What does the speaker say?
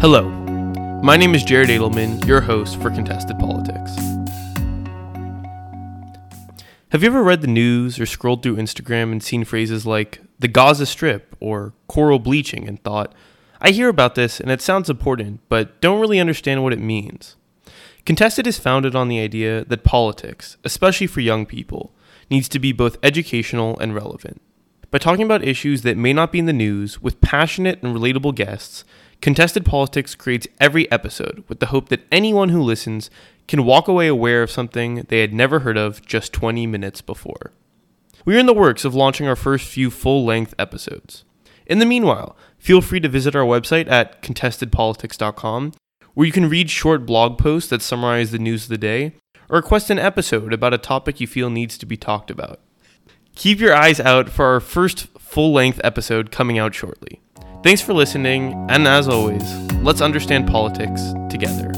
Hello, my name is Jared Edelman, your host for Contested Politics. Have you ever read the news or scrolled through Instagram and seen phrases like the Gaza Strip or coral bleaching and thought, I hear about this and it sounds important, but don't really understand what it means? Contested is founded on the idea that politics, especially for young people, needs to be both educational and relevant. By talking about issues that may not be in the news with passionate and relatable guests, Contested Politics creates every episode with the hope that anyone who listens can walk away aware of something they had never heard of just 20 minutes before. We are in the works of launching our first few full length episodes. In the meanwhile, feel free to visit our website at contestedpolitics.com, where you can read short blog posts that summarize the news of the day, or request an episode about a topic you feel needs to be talked about. Keep your eyes out for our first full length episode coming out shortly. Thanks for listening, and as always, let's understand politics together.